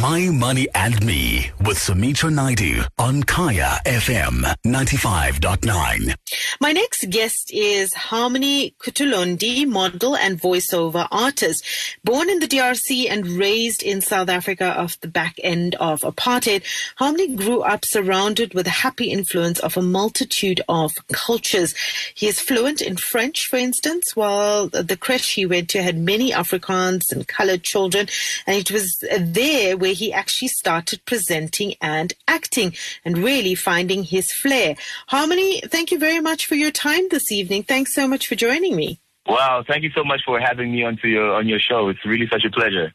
My Money and Me with Sumitra Naidu on Kaya FM 95.9. My next guest is Harmony Kutulondi, model and voiceover artist. Born in the DRC and raised in South Africa off the back end of apartheid, Harmony grew up surrounded with the happy influence of a multitude of cultures. He is fluent in French, for instance, while the creche he went to had many Afrikaans and colored children. And it was there where he actually started presenting and acting and really finding his flair. Harmony, thank you very much for your time this evening. Thanks so much for joining me. Wow, thank you so much for having me onto your on your show. It's really such a pleasure.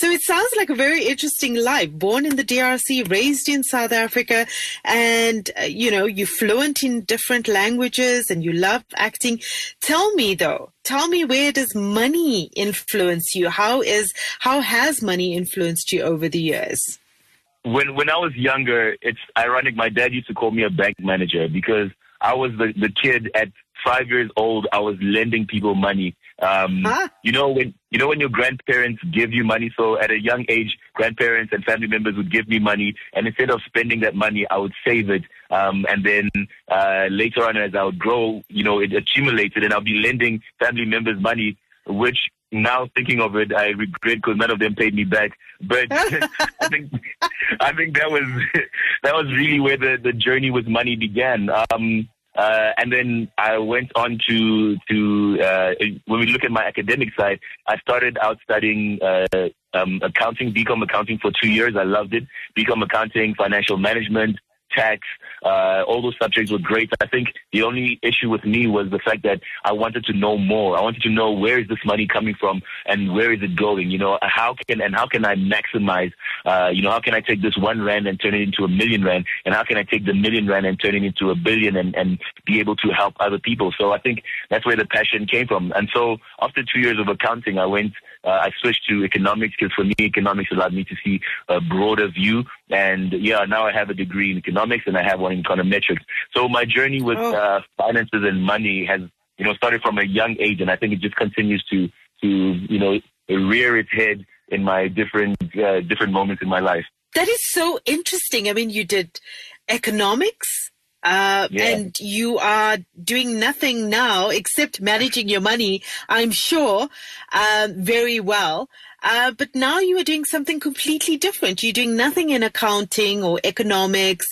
So it sounds like a very interesting life. Born in the DRC, raised in South Africa, and uh, you know, you're fluent in different languages and you love acting. Tell me though, tell me where does money influence you? How is how has money influenced you over the years? When when I was younger, it's ironic. My dad used to call me a bank manager because I was the, the kid at five years old. I was lending people money. Um, huh? You know when you know when your grandparents give you money. So at a young age, grandparents and family members would give me money, and instead of spending that money, I would save it. Um, and then uh, later on, as I would grow, you know, it accumulated, and I'll be lending family members money, which now thinking of it, I regret because none of them paid me back. But I think I think that was that was really where the, the journey with money began. Um, uh, and then I went on to to uh, when we look at my academic side, I started out studying uh, um, accounting, BCom accounting for two years. I loved it. BCom accounting, financial management, tax, uh, all those subjects were great. I think the only issue with me was the fact that I wanted to know more. I wanted to know where is this money coming from and where is it going? You know, how can and how can I maximize? Uh, you know, how can I take this one rand and turn it into a million rand, and how can I take the million rand and turn it into a billion and and be able to help other people? So I think that's where the passion came from. And so after two years of accounting, I went. Uh, I switched to economics because for me, economics allowed me to see a broader view. And yeah, now I have a degree in economics and I have one in econometrics. So my journey with oh. uh, finances and money has, you know, started from a young age, and I think it just continues to, to you know, rear its head in my different uh, different moments in my life. That is so interesting. I mean, you did economics, uh, yeah. and you are doing nothing now except managing your money, I'm sure, um, very well. Uh, but now you are doing something completely different. You're doing nothing in accounting or economics,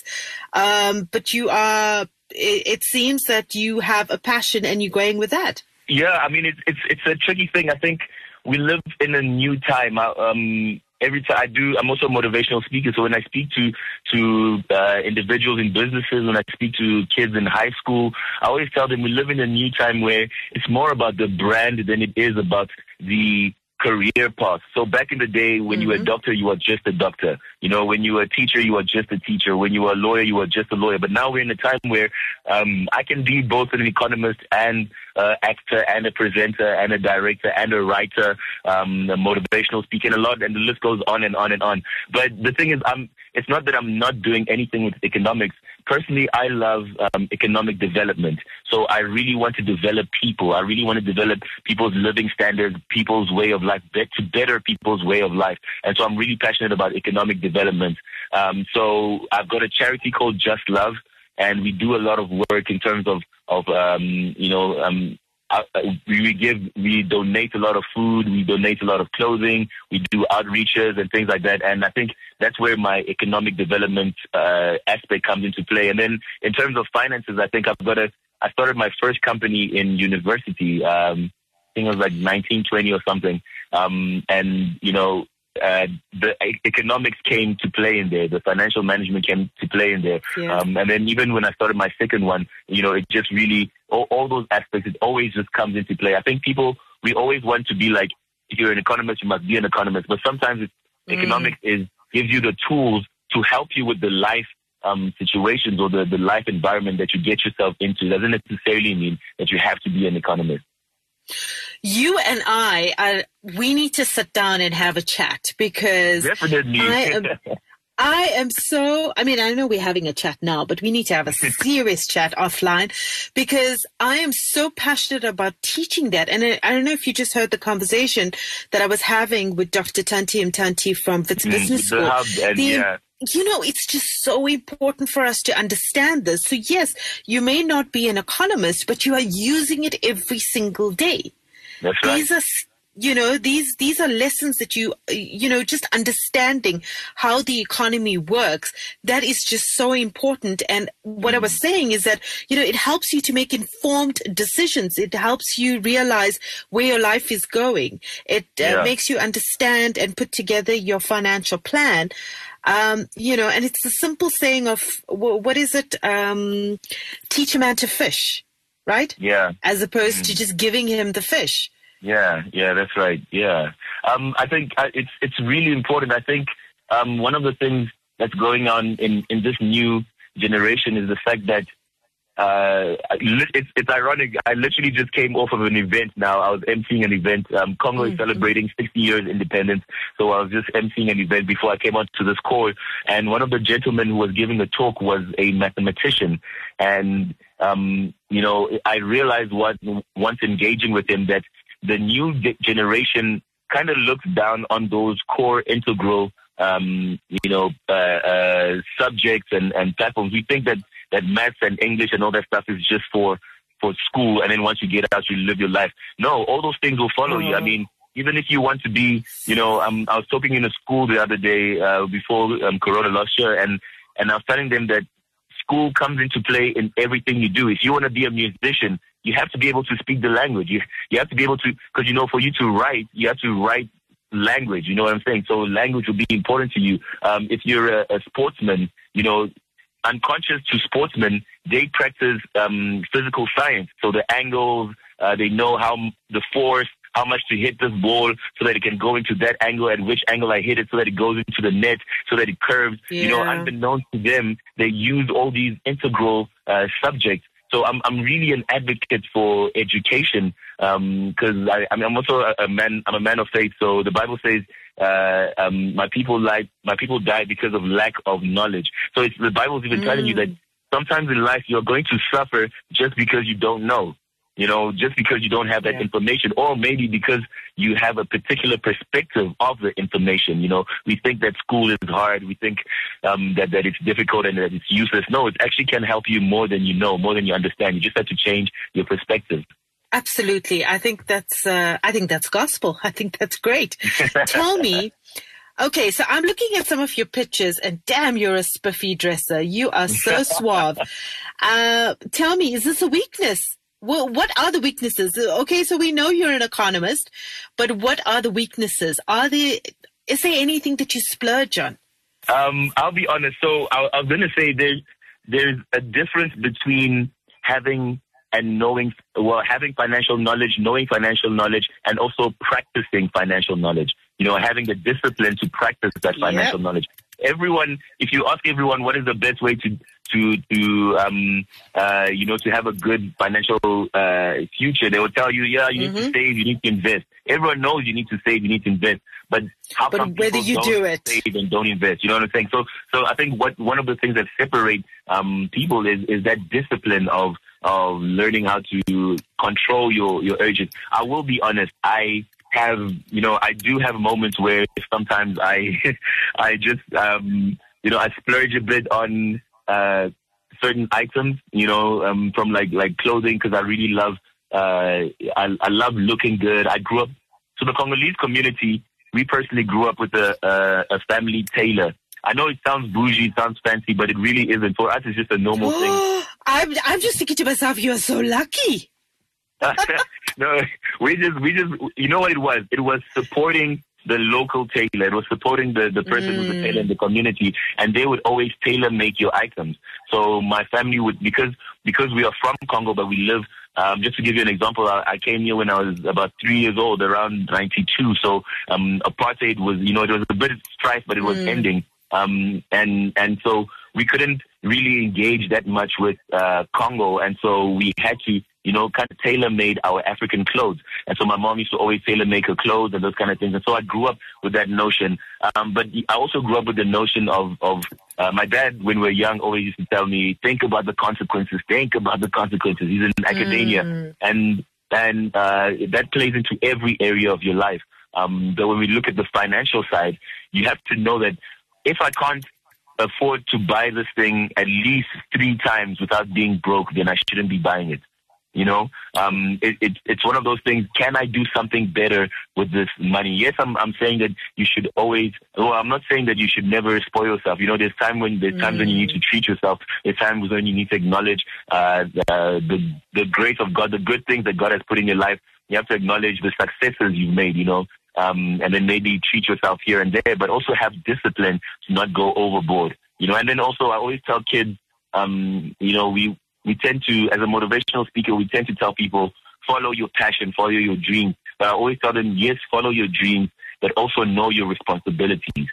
um, but you are. It, it, seems that you have a passion and you're going with that. Yeah, I mean it's it's it's a tricky thing. I think we live in a new time. Um, every time I do, I'm also a motivational speaker. So when I speak to to uh, individuals in businesses, when I speak to kids in high school, I always tell them we live in a new time where it's more about the brand than it is about the career path. So back in the day, when mm-hmm. you were a mm-hmm. doctor, you were just a doctor. You know, when you were a teacher, you were just a teacher. When you were a lawyer, you were just a lawyer. But now we're in a time where um, I can be both an economist and uh, actor and a presenter and a director and a writer, um, a motivational speaker, and a lot, and the list goes on and on and on. But the thing is, I'm. It's not that I'm not doing anything with economics personally, I love um, economic development. So I really want to develop people. I really want to develop people's living standards, people's way of life, to better people's way of life. And so I'm really passionate about economic development. Um, so I've got a charity called Just Love, and we do a lot of work in terms of of um, you know um, uh, we give, we donate a lot of food, we donate a lot of clothing, we do outreaches and things like that. And I think that's where my economic development uh, aspect comes into play. And then in terms of finances, I think I've got a, I started my first company in university. Um, I think it was like 1920 or something. Um, and, you know, uh, the economics came to play in there, the financial management came to play in there. Yeah. Um, and then even when I started my second one, you know, it just really, all, all those aspects, it always just comes into play. I think people, we always want to be like, if you're an economist, you must be an economist. But sometimes it's, mm. economics is, gives you the tools to help you with the life um, situations or the, the life environment that you get yourself into. It doesn't necessarily mean that you have to be an economist you and I are, we need to sit down and have a chat because Definitely. I am, I am so, I mean, I know we're having a chat now, but we need to have a serious chat offline because I am so passionate about teaching that. And I, I, don't know if you just heard the conversation that I was having with Dr. Tanti Mtanti from Wits mm, Business School. Hub and, the, yeah you know, it's just so important for us to understand this. So yes, you may not be an economist, but you are using it every single day. That's right. These are you know these these are lessons that you you know just understanding how the economy works that is just so important. And what i was mm. saying is that you know it helps you to make informed decisions. It helps you realize where your life is going. It uh, makes you understand and put together your financial plan. Um, you know and it's the simple saying of what is it? Um, teach a man to fish right? Yeah. As opposed mm-hmm. to mm. just giving him the fish yeah, yeah, that's right. Yeah, um, I think uh, it's it's really important. I think um, one of the things that's going on in in this new generation is the fact that uh, it's, it's ironic. I literally just came off of an event now. I was emceeing an event. Um, Congo mm-hmm. is celebrating 60 years independence. So I was just emceeing an event before I came on to this call. And one of the gentlemen who was giving the talk was a mathematician. And, um, you know, I realized what, once engaging with him that the new generation kind of looks down on those core integral, um, you know, uh, uh, subjects and, and platforms. We think that, that maths and English and all that stuff is just for, for school. And then once you get out, you live your life. No, all those things will follow you. I mean, even if you want to be, you know, um, I was talking in a school the other day, uh, before um, Corona last year and, and I was telling them that school comes into play in everything you do. If you want to be a musician, you have to be able to speak the language. You you have to be able to because you know for you to write, you have to write language. You know what I'm saying? So language will be important to you. Um, if you're a, a sportsman, you know unconscious to sportsmen, they practice um, physical science. So the angles, uh, they know how the force, how much to hit this ball so that it can go into that angle at which angle I hit it so that it goes into the net so that it curves. Yeah. You know, unbeknownst to them, they use all these integral uh, subjects so I'm I'm really an advocate for education because um, I, I mean, I'm also a, a, man. I'm a man of faith. So the Bible says uh, um, my people lied, my people die because of lack of knowledge. So it's, the Bible's even mm. telling you that mm. sometimes in life you're going to suffer just because you don't know you know, just because you don't have that yeah. information, or maybe because you have a particular perspective of the information. You know, we think that school is hard, we think um, that that it's difficult and that it's useless. No, it actually can help you more than you know, more than you understand. You just have to change your perspective. Absolutely, I think that's uh, I think that's gospel. I think that's great. Tell me. Okay, so I'm looking at some of your pictures, and damn, you're a spiffy dresser. You are so suave. Uh, tell me, is this a weakness? Well, what are the weaknesses? Okay, so we know you're an economist, but what are the weaknesses? Are there is there anything that you splurge on? Um, I'll be honest. So I, I was going to say there's there's a difference between having and knowing, well, having financial knowledge, knowing financial knowledge, and also practicing financial knowledge. You know, having the discipline to practice that financial yep. knowledge. Everyone, if you ask everyone what is the best way to to to um uh you know to have a good financial uh future, they will tell you, yeah, you mm-hmm. need to mm-hmm. save, you need to invest. Everyone knows you need to save, you need to invest, but how but come whether you do it save and don't invest? You know what I'm saying? So so I think what one of the things that separate um people is is that discipline of of learning how to control your your urges. I will be honest, I have you know I do have moments where sometimes I I just um you know I splurge a bit on uh, certain items, you know, um, from like like clothing because I really love uh, I, I love looking good. I grew up so the Congolese community. We personally grew up with a a, a family tailor. I know it sounds bougie, it sounds fancy, but it really isn't. For us, it's just a normal thing. I'm I'm just thinking to myself, you're so lucky. no, we just we just you know what it was? It was supporting the local tailor. It was supporting the, the person mm. who's a tailor in the community, and they would always tailor make your items. So my family would because because we are from Congo, but we live. Um, just to give you an example, I, I came here when I was about three years old, around '92. So um, apartheid was, you know, it was a bit of strife, but it was mm. ending. Um, and and so we couldn't really engage that much with uh, Congo, and so we had to, you know, kind of tailor made our African clothes. And so my mom used to always tailor make her clothes and those kind of things. And so I grew up with that notion. Um, but I also grew up with the notion of of uh, my dad, when we were young, always used to tell me, think about the consequences, think about the consequences. He's in academia. Mm. And, and, uh, that plays into every area of your life. Um, but when we look at the financial side, you have to know that if I can't afford to buy this thing at least three times without being broke, then I shouldn't be buying it. You know, um, it, it, it's one of those things. Can I do something better with this money? Yes, I'm, I'm saying that you should always. Well, I'm not saying that you should never spoil yourself. You know, there's time when there's times when you need to treat yourself. There's times when you need to acknowledge uh, the, the the grace of God, the good things that God has put in your life. You have to acknowledge the successes you've made. You know, um, and then maybe treat yourself here and there, but also have discipline to not go overboard. You know, and then also I always tell kids, um, you know, we we tend to, as a motivational speaker, we tend to tell people, follow your passion, follow your dreams. But I always tell them, yes, follow your dreams, but also know your responsibilities.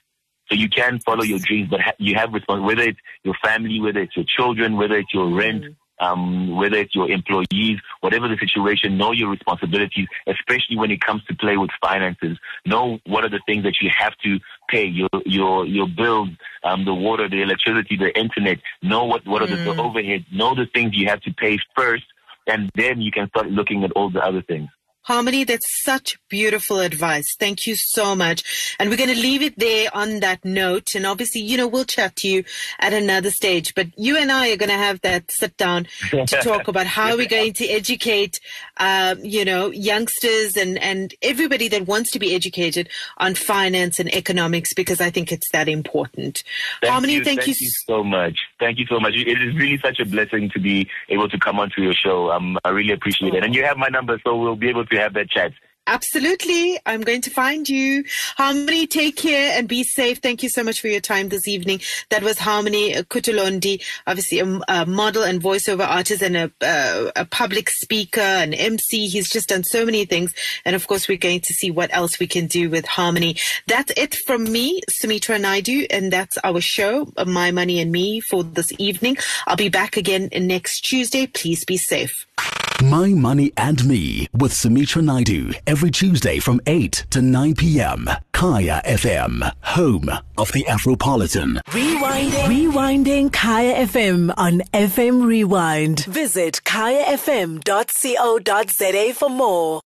So you can follow your dreams, but ha- you have respons- whether it's your family, whether it's your children, whether it's your rent, um, whether it's your employees, whatever the situation, know your responsibilities, especially when it comes to play with finances. Know what are the things that you have to pay, your your your bills, um, the water, the electricity, the internet. Know what what are the, the overheads. Know the things you have to pay first, and then you can start looking at all the other things. Harmony, that's such beautiful advice. Thank you so much. And we're going to leave it there on that note. And obviously, you know, we'll chat to you at another stage, but you and I are going to have that sit down to talk about how we're going to educate, um, you know, youngsters and, and everybody that wants to be educated on finance and economics, because I think it's that important. Thank Harmony, you, thank, you so much. Thank you so much. It is really such a blessing to be able to come onto your show. Um, I really appreciate it. And you have my number, so we'll be able to have that chat. Absolutely. I'm going to find you. Harmony, take care and be safe. Thank you so much for your time this evening. That was Harmony Kutulondi, obviously a, a model and voiceover artist and a, uh, a public speaker, an MC. He's just done so many things. And of course, we're going to see what else we can do with Harmony. That's it from me, Sumitra Naidu, and that's our show, My Money and Me, for this evening. I'll be back again next Tuesday. Please be safe. My Money and Me with Sumitra Naidu every Tuesday from 8 to 9 p.m. Kaya FM, home of the Afropolitan. Rewinding. Rewinding Kaya FM on FM Rewind. Visit kayafm.co.za for more.